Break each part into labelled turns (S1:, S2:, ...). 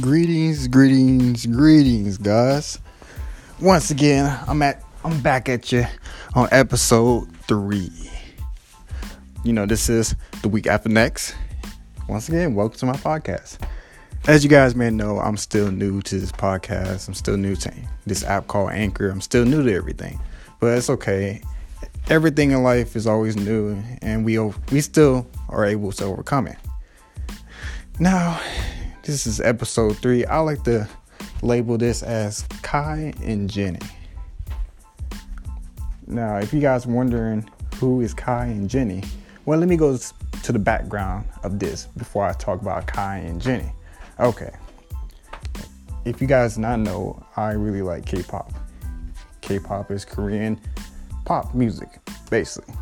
S1: Greetings, greetings, greetings, guys. Once again, I'm at I'm back at you on episode three. You know, this is the week after next. Once again, welcome to my podcast. As you guys may know, I'm still new to this podcast. I'm still new to this app called Anchor. I'm still new to everything, but it's okay. Everything in life is always new, and we we still are able to overcome it. Now, this is episode three. I like to label this as Kai and Jennie. Now, if you guys wondering who is Kai and Jennie, well, let me go to the background of this before I talk about Kai and Jennie. Okay. If you guys not know, I really like K-pop. K-pop is Korean pop music, basically.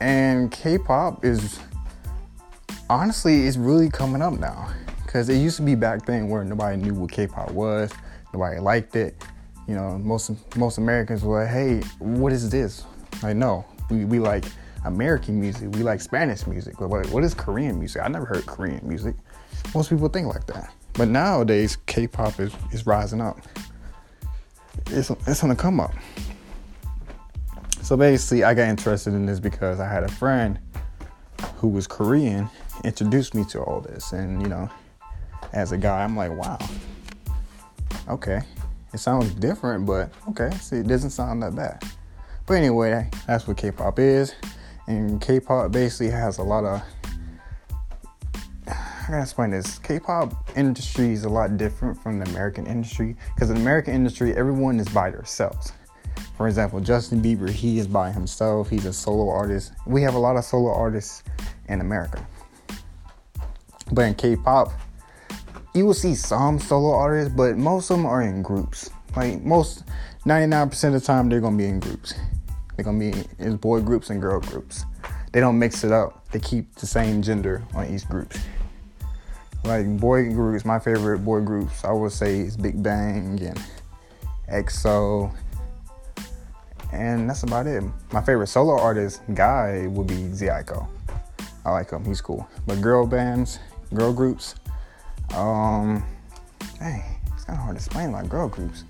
S1: And K-pop is honestly, it's really coming up now. Because it used to be back then where nobody knew what K-pop was, nobody liked it. You know, most most Americans were like, "Hey, what is this?" Like, no, we, we like American music. We like Spanish music. but What, what is Korean music? I never heard Korean music. Most people think like that. But nowadays, K-pop is, is rising up. It's it's on the come up. So basically, I got interested in this because I had a friend who was Korean introduced me to all this. And, you know, as a guy, I'm like, wow, okay. It sounds different, but okay, see, it doesn't sound that bad. But anyway, that's what K pop is. And K pop basically has a lot of. I gotta explain this. K pop industry is a lot different from the American industry because in the American industry, everyone is by themselves. For example, Justin Bieber, he is by himself. He's a solo artist. We have a lot of solo artists in America. But in K-pop, you will see some solo artists, but most of them are in groups. Like most, 99% of the time, they're gonna be in groups. They're gonna be in boy groups and girl groups. They don't mix it up. They keep the same gender on each group. Like boy groups, my favorite boy groups, I would say is Big Bang and EXO, and that's about it. My favorite solo artist guy would be Zico. I like him. He's cool. But girl bands, girl groups, um, dang, it's kind of hard to explain like girl groups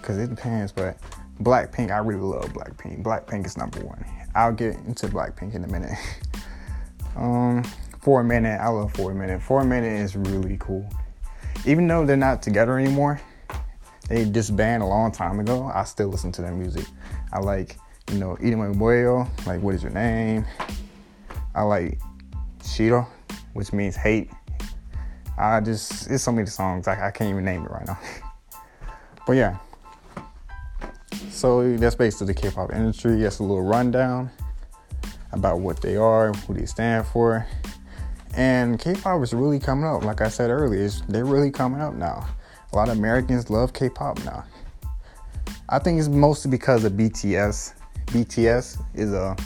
S1: because it depends. But Blackpink, I really love Blackpink. Blackpink is number one. I'll get into Blackpink in a minute. um, 4Minute, I love 4Minute. For a minute is really cool. Even though they're not together anymore, they disbanded a long time ago. I still listen to their music. I like, you know, Irma Bueo, like What Is Your Name? I like Shiro, which means hate. I just, it's so many songs, I, I can't even name it right now. but yeah. So that's basically the K pop industry. That's a little rundown about what they are, who they stand for. And K pop is really coming up. Like I said earlier, they're really coming up now. A lot of Americans love K pop now. I think it's mostly because of BTS. BTS is a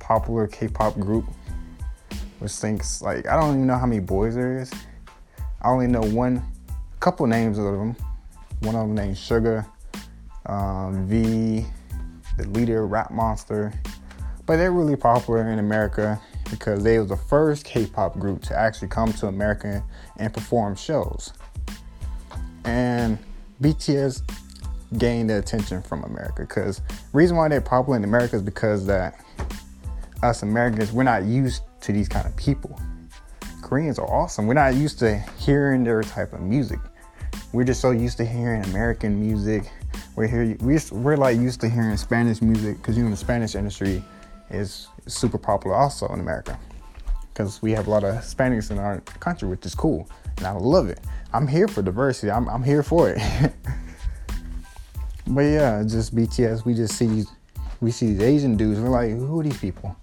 S1: popular K pop group, which thinks like I don't even know how many boys there is. I only know one, couple names of them. One of them named Suga, um, V, the leader, Rap Monster. But they're really popular in America because they were the first K-pop group to actually come to America and perform shows. And BTS gained the attention from America because reason why they're popular in America is because that us Americans we're not used to these kind of people. Koreans are awesome. We're not used to hearing their type of music. We're just so used to hearing American music. We're here. We're, we're like used to hearing Spanish music because you know the Spanish industry is super popular also in America because we have a lot of Hispanics in our country, which is cool, and I love it. I'm here for diversity. I'm, I'm here for it. but yeah, just BTS. We just see we see these Asian dudes. We're like, who are these people?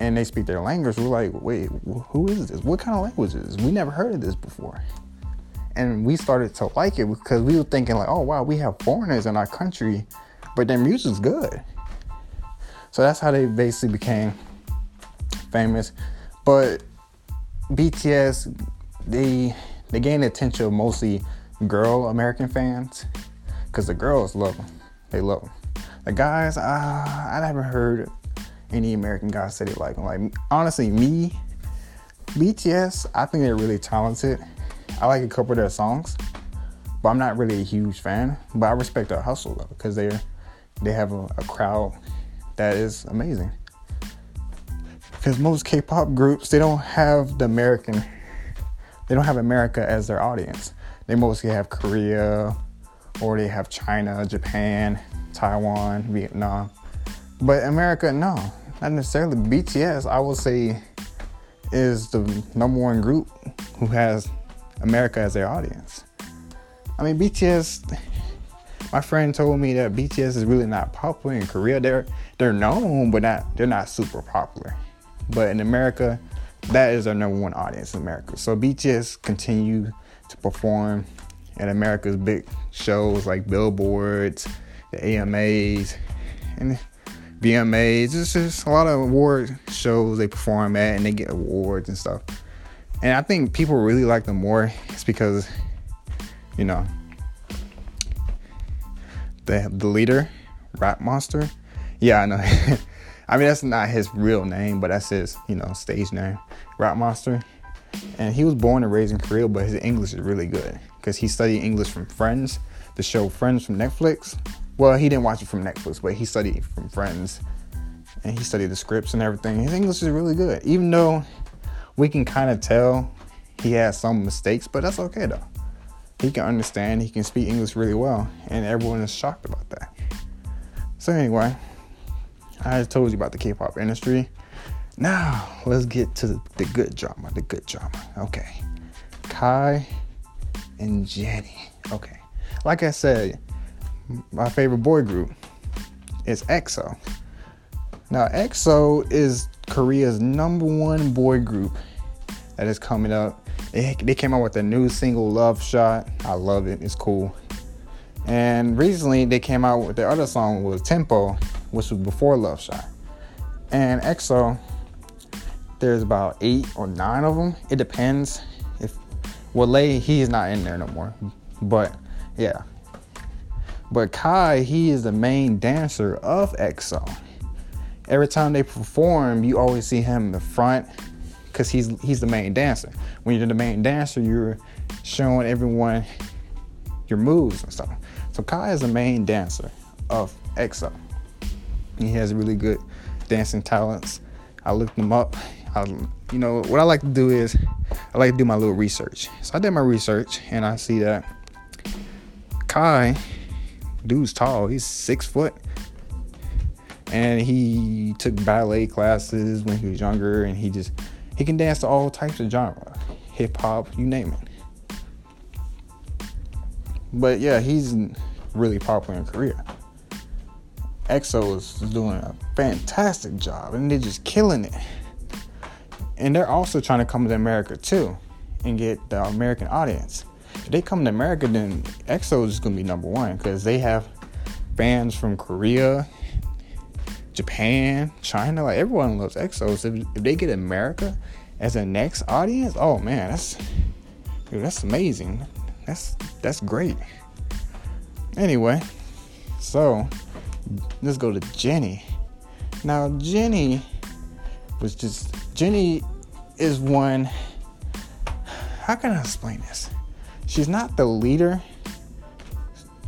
S1: And they speak their language. We're like, wait, who is this? What kind of language is this? We never heard of this before. And we started to like it because we were thinking like, oh wow, we have foreigners in our country, but their music's good. So that's how they basically became famous. But BTS, they they gained attention of mostly girl American fans because the girls love them. They love them. The guys, uh, I never heard any American guys say they like them. Like honestly, me, BTS, I think they're really talented. I like a couple of their songs, but I'm not really a huge fan. But I respect their hustle though, because they they have a, a crowd that is amazing. Because most K-pop groups they don't have the American, they don't have America as their audience. They mostly have Korea, or they have China, Japan, Taiwan, Vietnam. But America, no, not necessarily. BTS, I would say, is the number one group who has America as their audience. I mean, BTS. My friend told me that BTS is really not popular in Korea. They're they're known, but not they're not super popular. But in America, that is our number one audience in America. So BTS continue to perform at America's big shows like Billboards, the AMAs, and VMAs. It's just a lot of award shows they perform at and they get awards and stuff. And I think people really like them more. It's because, you know, the the leader, Rap Monster. Yeah, I know. I mean, that's not his real name, but that's his, you know, stage name, Rap Monster. And he was born and raised in Korea, but his English is really good because he studied English from Friends, the show Friends from Netflix. Well, he didn't watch it from Netflix, but he studied from Friends and he studied the scripts and everything. His English is really good, even though we can kind of tell he has some mistakes, but that's okay though. He can understand, he can speak English really well, and everyone is shocked about that. So, anyway, I told you about the K pop industry. Now, let's get to the good drama. The good drama. Okay. Kai and Jennie. Okay. Like I said, my favorite boy group is EXO. Now, EXO is Korea's number one boy group that is coming up. They, came out with a new single, Love Shot. I love it. It's cool. And recently, they came out with their other song was Tempo, which was before Love Shot. And EXO there's about eight or nine of them. It depends. If well, Lay he is not in there no more, but yeah. But Kai he is the main dancer of EXO. Every time they perform, you always see him in the front because he's he's the main dancer. When you're the main dancer, you're showing everyone your moves and stuff. So Kai is the main dancer of EXO. He has really good dancing talents. I looked him up. I, you know, what I like to do is I like to do my little research. So I did my research and I see that Kai, dude's tall. He's six foot. And he took ballet classes when he was younger and he just he can dance to all types of genre. Hip hop, you name it. But yeah, he's really popular in Korea. EXO is doing a fantastic job and they're just killing it and they're also trying to come to America too and get the American audience. If they come to America, then EXO is to be number one because they have fans from Korea, Japan, China. Like everyone loves EXO. So if, if they get America as a next audience, oh man, that's dude, that's amazing. That's that's great. Anyway, so let's go to Jennie. Now Jennie was just Jennie is one. How can I explain this? She's not the leader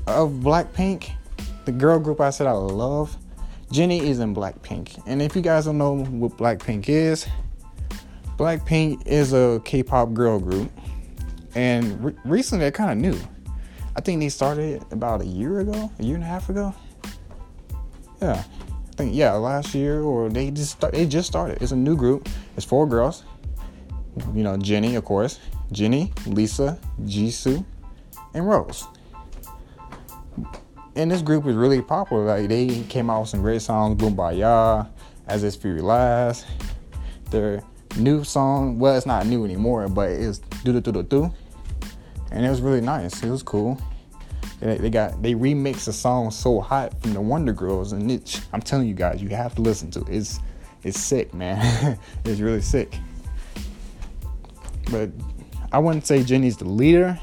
S1: of Blackpink, the girl group I said I love. Jennie is in Blackpink, and if you guys don't know what Blackpink is, Blackpink is a K-pop girl group, and re- recently they're kind of new. I think they started about a year ago, a year and a half ago. Yeah, I think yeah, last year or they just start, they just started. It's a new group. It's four girls. You know, Jennie, of course, Jennie, Lisa, Jisoo, and Rose. And this group is really popular. Like they came out with some great songs, Boombayah, As This Fury Last. Their new song, well, it's not new anymore, but it's Do Do Do Do And it was really nice. It was cool. They got they remixed the song "So Hot" from the Wonder Girls, and it, I'm telling you guys, you have to listen to it. It's it's sick, man. it's really sick. But I wouldn't say Jennie's the leader,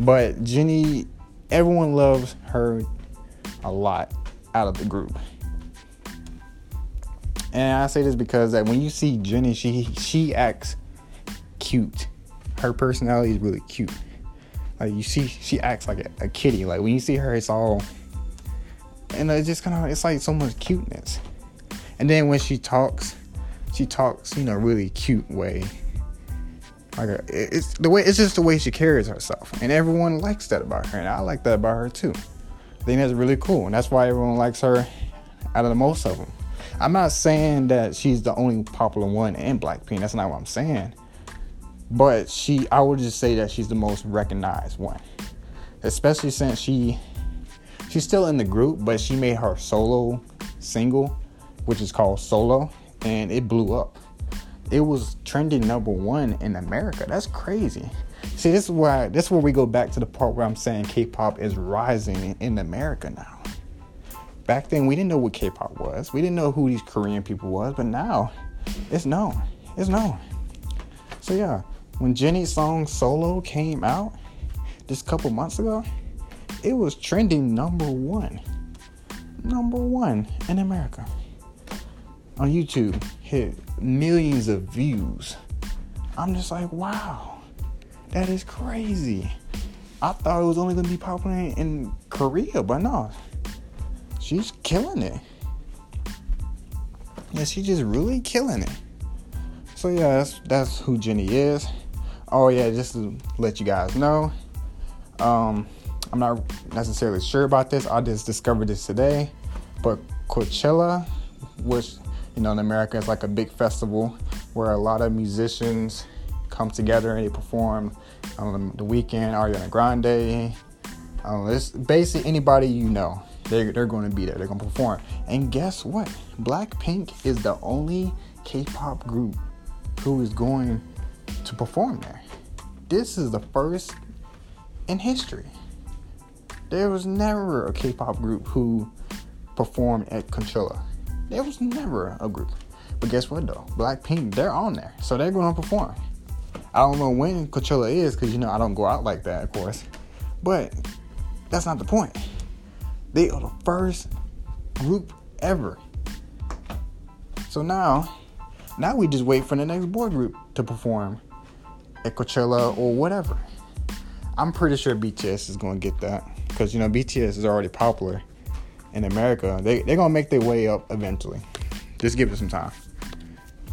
S1: but Jennie, everyone loves her a lot out of the group. And I say this because that when you see Jennie, she she acts cute. her personality is really cute. Like you see, she acts like a, a kitty. Like when you see her, it's all, and it's just kind of, it's like so much cuteness. And then when she talks, she talks, in a really cute way. Like a, it's the way, it's just the way she carries herself, and everyone likes that about her, and I like that about her too. I think that's really cool, and that's why everyone likes her out of the most of them. I'm not saying that she's the only popular one in Blackpink. That's not what I'm saying. But she, I would just say that she's the most recognized one, especially since she, she's still in the group, but she made her solo single, which is called Solo, and it blew up. It was trending number one in America. That's crazy. See, this is why this is where we go back to the part where I'm saying K-pop is rising in America now back then we didn't know what K-pop was. We didn't know who these Korean people was, but now it's known. It's known. So yeah, when Jennie's song Solo came out just a couple months ago, it was trending number one. Number one in America. On YouTube, hit millions of views. I'm just like, wow, that is crazy. I thought it was only gonna be popular in Korea, but no, she's killing it. Yeah, she's just really killing it. So yeah, that's, that's who Jennie is. Oh yeah, just to let you guys know, um, I'm not necessarily sure about this. I just discovered this today, but Coachella, which you know in America it's like a big festival where a lot of musicians come together and they perform on the Weeknd, Ariana Grande. Um, it's basically anybody you know they're, they're going to be there. They're going to perform. And guess what? Blackpink is the only K-pop group who is going to perform there. This is the first in history. There was never a K-pop group who performed at Coachella. There was never a group. But guess what though? Blackpink, they're on there. So they're going to perform. I don't know when Coachella is because you know I don't go out like that, of course. But that's not the point. They are the first group ever. So now, now we just wait for the next boy group to perform at Coachella or whatever. I'm pretty sure BTS is gonna get that because you know BTS is already popular in America. They they're gonna make their way up eventually. Just give it some time.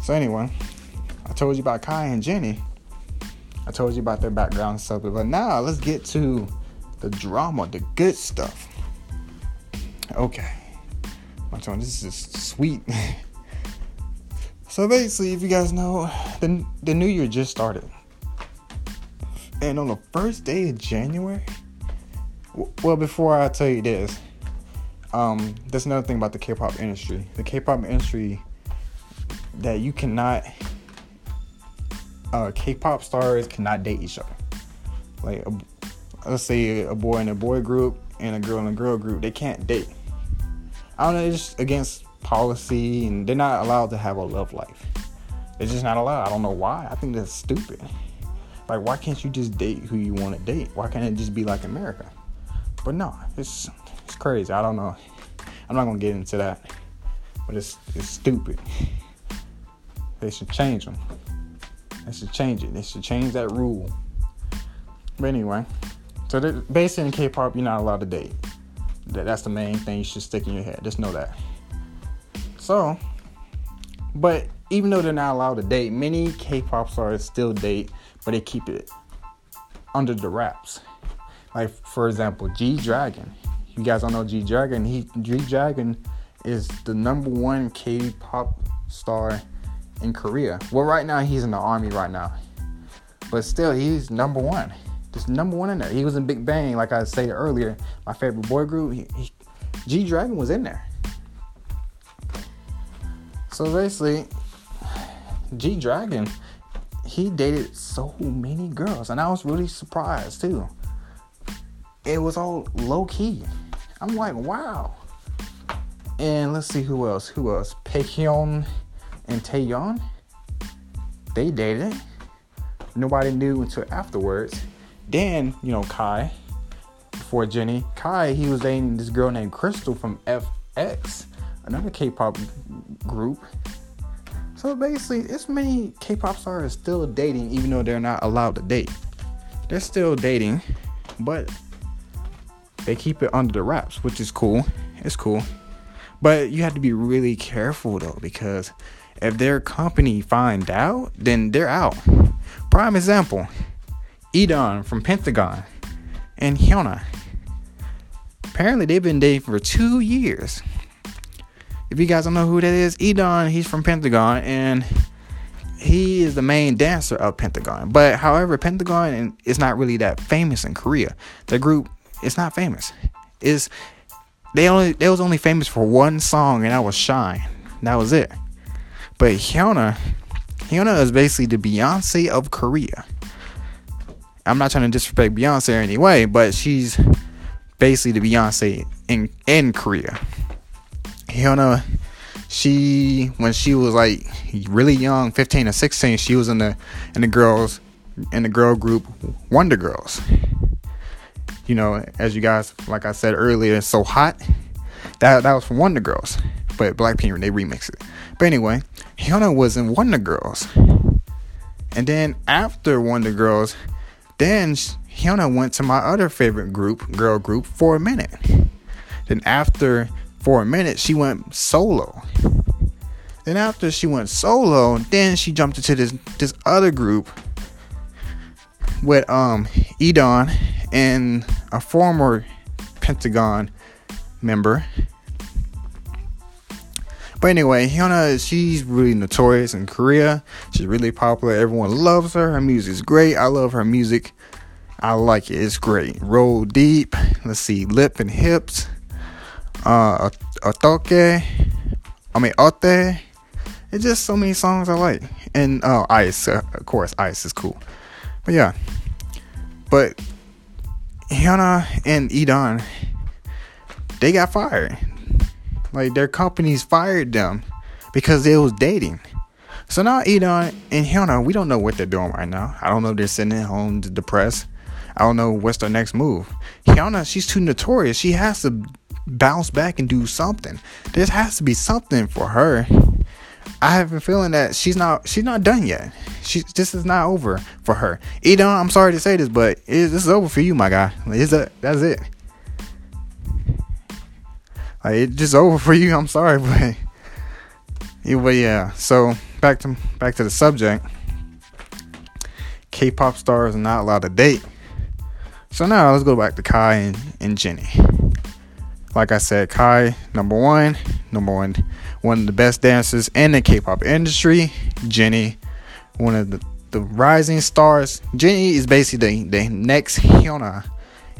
S1: So anyway, I told you about Kai and Jennie. I told you about their background and stuff, but now let's get to the drama, the good stuff. Okay. My turn. This is sweet. so basically, if you guys know, the, the new year just started. And on the first day of January, well, before I tell you this, um, there's another thing about the K-pop industry. The K-pop industry that you cannot, uh, K-pop stars cannot date each other. Like, a, let's say a boy in a boy group and a girl in a girl group, they can't date. I don't know, it's just against policy and they're not allowed to have a love life. It's just not allowed. I don't know why. I think that's stupid. Like, why can't you just date who you want to date? Why can't it just be like America? But no, it's crazy. I don't know. I'm not gonna get into that, but it's it's stupid. They should change them. They should change it. They should change that rule. But anyway, so basically in K-pop, you're not allowed to date. That, That's the main thing you should stick in your head. Just know that. So, but even though they're not allowed to date, many K-pop stars still date, but they keep it under the wraps. Like for example, G Dragon. You guys don't know G Dragon. He G Dragon is the number one K-pop star in Korea. Well, right now he's in the army right now, but still he's number one just number one in there. He was in Big Bang, like I said earlier. My favorite boy group. G Dragon was in there. So basically, G Dragon, he dated so many girls, and I was really surprised too. It was all low key. I'm like, wow. And let's see who else. Who else? Baekhyun and Taeyeon. They dated. Nobody knew until afterwards. Then, you know, Kai, before Jennie, Kai, he was dating this girl named Krystal from f(x), another K pop group. So basically, it's many K-pop stars are still dating, even though they're not allowed to date. They're still dating, but they keep it under the wraps, which is cool. It's cool. But you have to be really careful though, because if their company find out, then they're out. Prime example, E'Dawn from Pentagon and Hyuna. Apparently they've been dating for two years. If you guys don't know who that is, E'Dawn, he's from Pentagon and he is the main dancer of Pentagon. But however, Pentagon is not really that famous in Korea. The group is not famous. Is they only they was only famous for one song and that was Shine. That was it. But Hyuna, Hyuna is basically the Beyonce of Korea. I'm not trying to disrespect Beyonce in any way, but she's basically the Beyonce in in Korea. Hyuna, she when she was like really young, 15 or 16, she was in the in the girls in the girl group Wonder Girls. You know, as you guys like I said earlier, so hot. That that was from Wonder Girls, but Blackpink they remixed it. But anyway, Hyuna was in Wonder Girls, and then after Wonder Girls, then Hyuna went to my other favorite group, girl group, 4Minute. Then after 4Minute, she went solo. Then after she went solo, then she jumped into this this other group with um E'Dawn and a former Pentagon member. But anyway, Hyuna, she's really notorious in Korea. She's really popular. Everyone loves her. Her music's great. I love her music. I like it. It's great. Roll deep. Let's see, lip and hips. Uh, Otoke. I mean, Ote. It's just so many songs I like. And uh, Ice, uh, of course, Ice is cool. But yeah. But Hyuna and E'Dawn, they got fired. Like their companies fired them because they was dating. So now E'Dawn and Hyuna, we don't know what they're doing right now. I don't know if they're sitting at home depressed. I don't know what's their next move. Hyuna, she's too notorious. She has to bounce back and do something. There has to be something for her. I have a feeling that she's not she's not done yet. She this is not over for her. E'Dawn, I'm sorry to say this, but it, this is over for you, my guy. Is that that's it. Like it's just over for you. I'm sorry, but yeah, but yeah. So back to back to the subject. K-pop stars are not allowed to date. So now let's go back to Kai and, and Jennie. Like I said, Kai number one, number one, one of the best dancers in the K-pop industry. Jennie, one of the, the rising stars. Jennie is basically the, the next Hyuna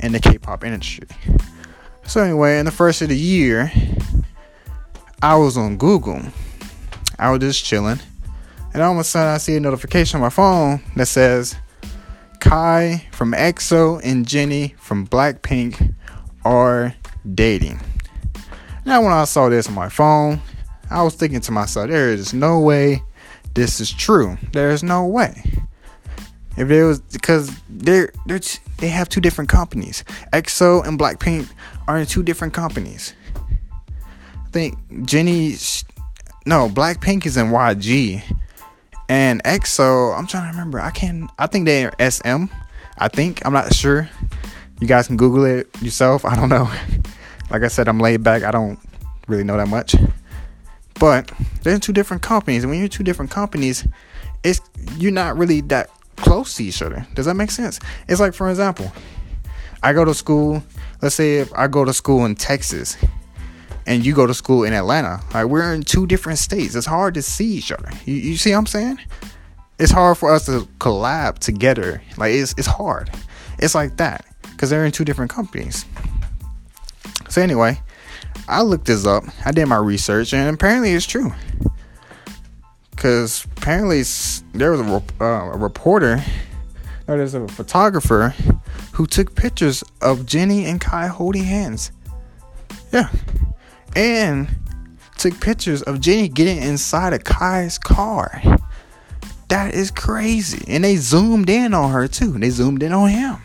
S1: in the K-pop industry. So anyway, in the first of the year, I was on Google. I was just chilling, and all of a sudden I see a notification on my phone that says Kai from EXO and Jennie from Blackpink are dating. Now, when I saw this on my phone, I was thinking to myself, there is no way this is true. There is no way. If there was, because they're, they're they have two different companies. EXO and Blackpink are in two different companies. I think Jennie, no, Blackpink is in YG, and EXO. I'm trying to remember. I can. I think they are SM. I think. I'm not sure. You guys can Google it yourself. I don't know. Like I said, I'm laid back. I don't really know that much. But they're two different companies, and when you're two different companies, it's you're not really that close to each other. Does that make sense? It's like, for example, I go to school. Let's say if I go to school in Texas, and you go to school in Atlanta, like we're in two different states. It's hard to see each other. You, you see what I'm saying? It's hard for us to collab together. Like it's it's hard. It's like that because they're in two different companies. So anyway, I looked this up. I did my research, and apparently it's true. Because apparently there was a, uh, a reporter, no, there's a photographer who took pictures of Jennie and Kai holding hands. Yeah, and took pictures of Jennie getting inside of Kai's car. That is crazy. And they zoomed in on her too. and They zoomed in on him.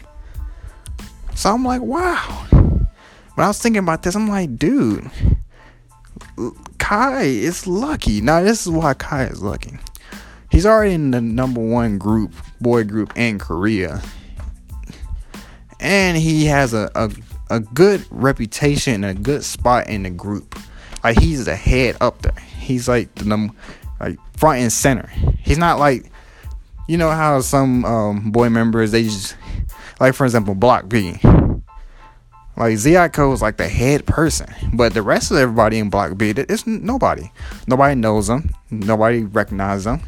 S1: So I'm like, wow. When I was thinking about this, I'm like, dude, Kai is lucky. Now this is why Kai is lucky. He's already in the number one group, boy group in Korea. And he has a, a, a good reputation a good spot in the group. Like he's the head up there. He's like the number like front and center. He's not like you know how some um, boy members they just like for example Block B. Like Zico is like the head person, but the rest of everybody in Block B, it's nobody. Nobody knows them. Nobody recognizes them.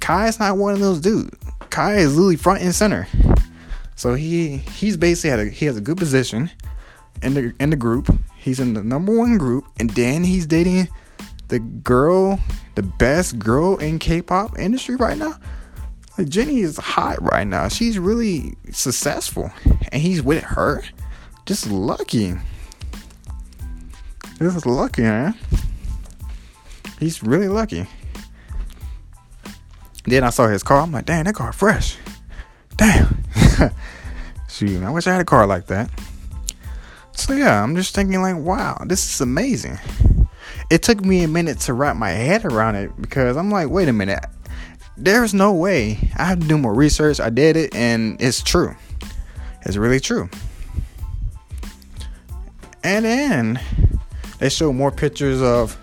S1: Kai is not one of those dudes. Kai is literally front and center. So he he's basically had a he has a good position in the in the group. He's in the number one group, and then he's dating the girl, the best girl in K-pop industry right now. Like Jennie is hot right now. She's really successful, and he's with her. Just lucky. This is lucky, man. He's really lucky. Then I saw his car. I'm like, damn, that car fresh. Damn. Shoot, I wish I had a car like that. So yeah, I'm just thinking like, wow, this is amazing. It took me a minute to wrap my head around it because I'm like, wait a minute. There's no way. I have to do more research. I did it and it's true. It's really true. And then they show more pictures of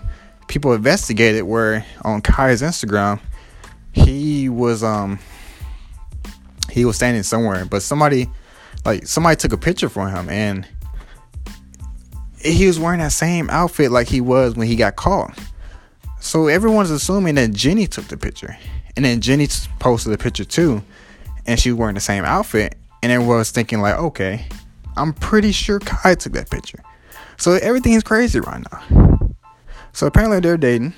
S1: people investigated where on Kai's Instagram he was um he was standing somewhere, but somebody like somebody took a picture for him and he was wearing that same outfit like he was when he got caught. So everyone's assuming that Jennie took the picture. And then Jennie posted the picture too. And she was wearing the same outfit. And everyone was thinking, like, okay, I'm pretty sure Kai took that picture. So everything's crazy right now. So apparently they're dating.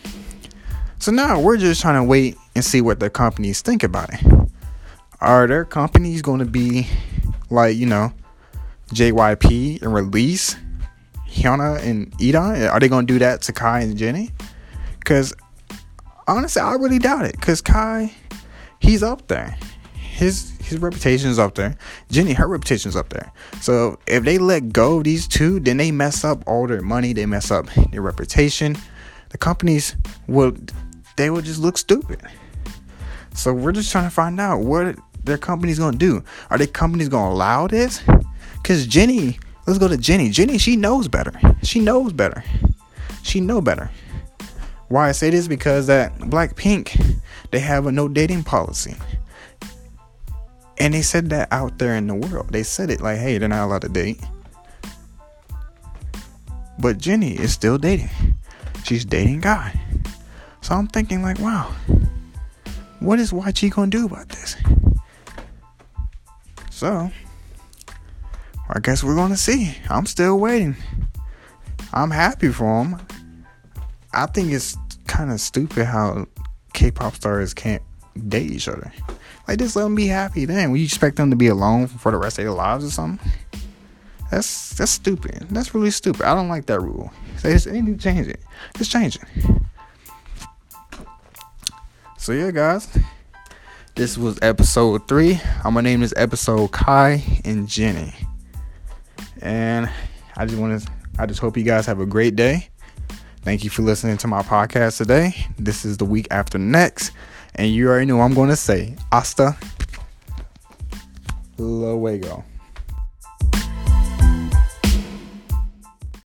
S1: So now we're just trying to wait and see what the companies think about it. Are their companies going to be like, you know, JYP and release Hyuna and E'Dawn? Are they going to do that to Kai and Jennie? Because honestly, I really doubt it. Because Kai, he's up there. His his reputation is up there. Jennie, her reputation is up there. So if they let go of these two, then they mess up all their money. They mess up their reputation. The companies will they will just look stupid. So we're just trying to find out what their company's gonna do. Are their companies gonna allow this? Cause Jennie, let's go to Jennie. Jennie, she knows better. She knows better. She know better. Why I say this because that Blackpink, they have a no dating policy. And they said that out there in the world. They said it like, hey, they're not allowed to date. But Jennie is still dating. She's dating Kai. So I'm thinking like, wow, what is YG gonna do about this? So I guess we're gonna see. I'm still waiting. I'm happy for him. I think it's kind of stupid how K-pop stars can't date each other. Like just let them be happy. Then we expect them to be alone for the rest of their lives or something. That's that's stupid. That's really stupid. I don't like that rule. So need to change it. Just change it. So yeah, guys. This was episode three. Uh, I'm gonna name this episode Kai and Jennie. And I just want to. I just hope you guys have a great day. Thank you for listening to my podcast today. This is the week after next. And you already know what I'm going to say hasta luego.